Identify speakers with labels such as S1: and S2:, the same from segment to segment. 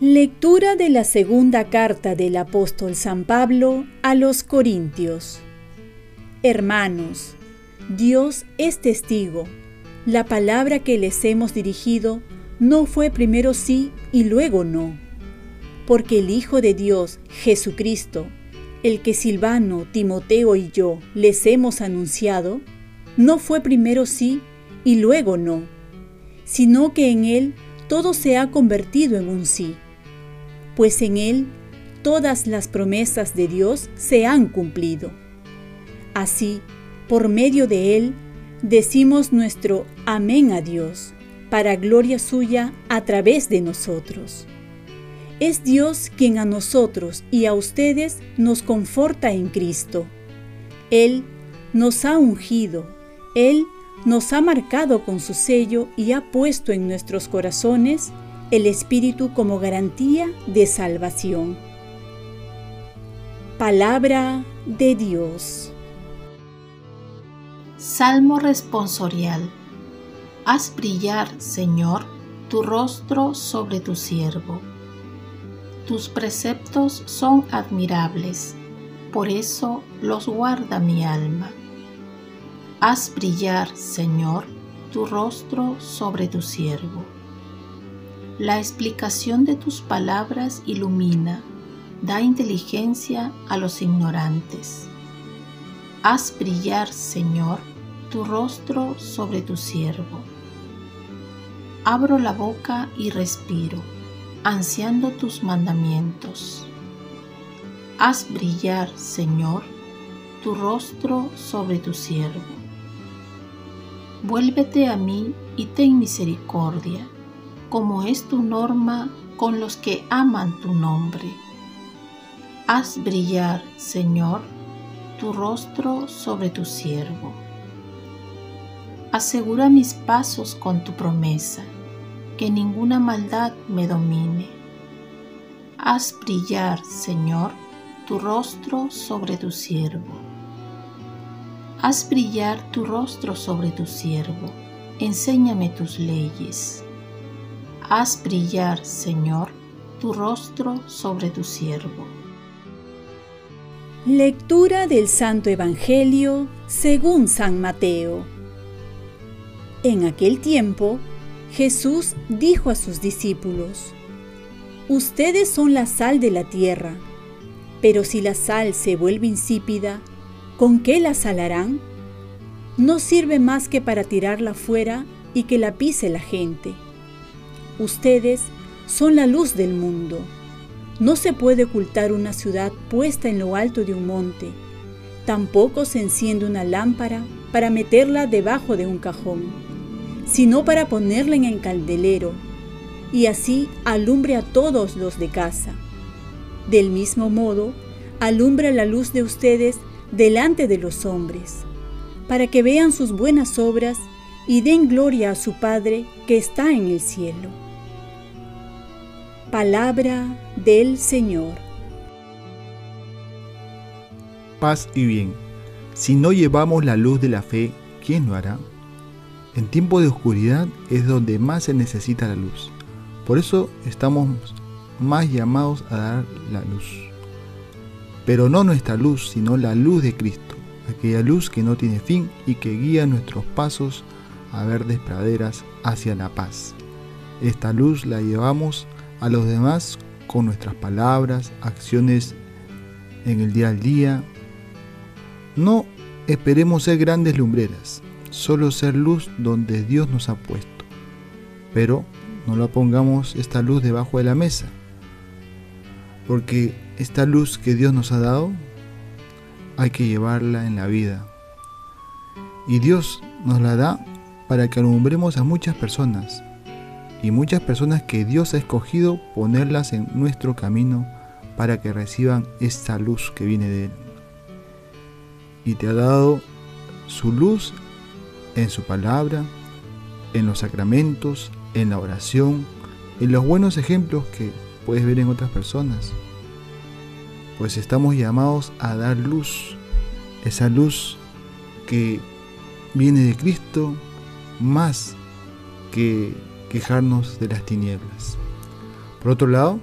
S1: Lectura de la segunda carta del apóstol San Pablo a los Corintios. Hermanos, Dios es testigo. La palabra que les hemos dirigido no fue primero sí y luego no. Porque el Hijo de Dios, Jesucristo, el que Silvano, Timoteo y yo les hemos anunciado, no fue primero sí y luego no, sino que en él todo se ha convertido en un sí pues en Él todas las promesas de Dios se han cumplido. Así, por medio de Él, decimos nuestro amén a Dios, para gloria suya a través de nosotros. Es Dios quien a nosotros y a ustedes nos conforta en Cristo. Él nos ha ungido, Él nos ha marcado con su sello y ha puesto en nuestros corazones el Espíritu como garantía de salvación. Palabra de Dios.
S2: Salmo responsorial. Haz brillar, Señor, tu rostro sobre tu siervo. Tus preceptos son admirables, por eso los guarda mi alma. Haz brillar, Señor, tu rostro sobre tu siervo la explicación de tus palabras ilumina, da inteligencia a los ignorantes. Haz brillar, Señor, tu rostro sobre tu siervo. Abro la boca y respiro, ansiando tus mandamientos. Haz brillar, Señor, tu rostro sobre tu siervo. Vuélvete a mí y ten misericordia como es tu norma con los que aman tu nombre. Haz brillar, Señor, tu rostro sobre tu siervo. Asegura mis pasos con tu promesa, que ninguna maldad me domine. Haz brillar, Señor, tu rostro sobre tu siervo. Haz brillar tu rostro sobre tu siervo. Enséñame tus leyes. Haz brillar, Señor, tu rostro sobre tu siervo.
S1: Lectura del Santo Evangelio según San Mateo. En aquel tiempo, Jesús dijo a sus discípulos, Ustedes son la sal de la tierra, pero si la sal se vuelve insípida, ¿con qué la salarán? No sirve más que para tirarla fuera y que la pise la gente. Ustedes son la luz del mundo. No se puede ocultar una ciudad puesta en lo alto de un monte. Tampoco se enciende una lámpara para meterla debajo de un cajón, sino para ponerla en el candelero y así alumbre a todos los de casa. Del mismo modo, alumbra la luz de ustedes delante de los hombres, para que vean sus buenas obras y den gloria a su Padre que está en el cielo. Palabra del Señor.
S3: Paz y bien. Si no llevamos la luz de la fe, ¿quién lo hará? En tiempo de oscuridad es donde más se necesita la luz. Por eso estamos más llamados a dar la luz. Pero no nuestra luz, sino la luz de Cristo, aquella luz que no tiene fin y que guía nuestros pasos a verdes praderas hacia la paz. Esta luz la llevamos a los demás con nuestras palabras, acciones en el día al día. No esperemos ser grandes lumbreras, solo ser luz donde Dios nos ha puesto. Pero no la pongamos esta luz debajo de la mesa, porque esta luz que Dios nos ha dado hay que llevarla en la vida. Y Dios nos la da para que alumbremos a muchas personas, y muchas personas que Dios ha escogido ponerlas en nuestro camino para que reciban esta luz que viene de Él. Y te ha dado su luz en su palabra, en los sacramentos, en la oración, en los buenos ejemplos que puedes ver en otras personas. pues estamos llamados a dar luz, esa luz que viene de Cristo más que quejarnos de las tinieblas. Por otro lado,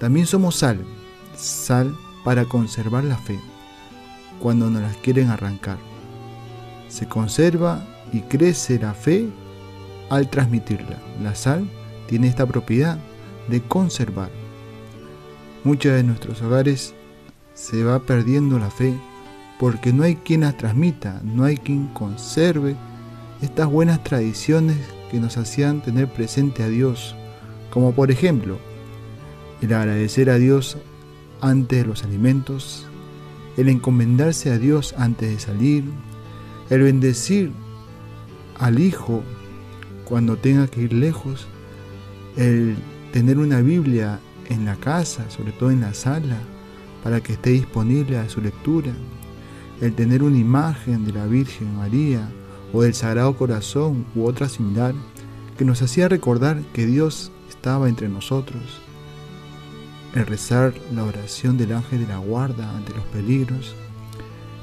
S3: también somos sal, sal para conservar la fe, cuando nos las quieren arrancar. Se conserva y crece la fe al transmitirla. La sal tiene esta propiedad de conservar. Muchos de nuestros hogares se va perdiendo la fe porque no hay quien las transmita, no hay quien conserve estas buenas tradiciones que nos hacían tener presente a Dios, como por ejemplo el agradecer a Dios antes de los alimentos, el encomendarse a Dios antes de salir, el bendecir al Hijo cuando tenga que ir lejos, el tener una Biblia en la casa, sobre todo en la sala, para que esté disponible a su lectura, el tener una imagen de la Virgen María o del Sagrado Corazón u otra similar, que nos hacía recordar que Dios estaba entre nosotros, el rezar la oración del ángel de la guarda ante los peligros,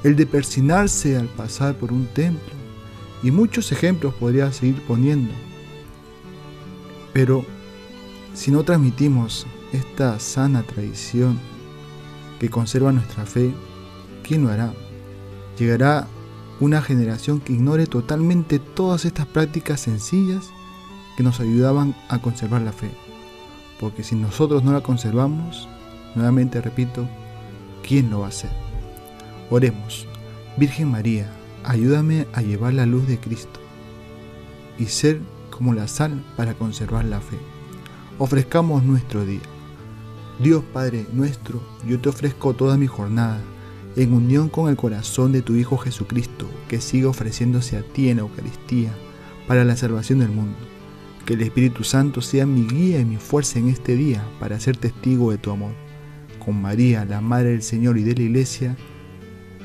S3: el de persinarse al pasar por un templo, y muchos ejemplos podría seguir poniendo. Pero si no transmitimos esta sana tradición que conserva nuestra fe, ¿quién lo hará? Llegará una generación que ignore totalmente todas estas prácticas sencillas que nos ayudaban a conservar la fe. Porque si nosotros no la conservamos, nuevamente repito, ¿quién lo va a hacer? Oremos, Virgen María, ayúdame a llevar la luz de Cristo y ser como la sal para conservar la fe. Ofrezcamos nuestro día. Dios Padre nuestro, yo te ofrezco toda mi jornada en unión con el corazón de tu Hijo Jesucristo, que sigue ofreciéndose a ti en la Eucaristía para la salvación del mundo. Que el Espíritu Santo sea mi guía y mi fuerza en este día para ser testigo de tu amor. Con María, la Madre del Señor y de la Iglesia,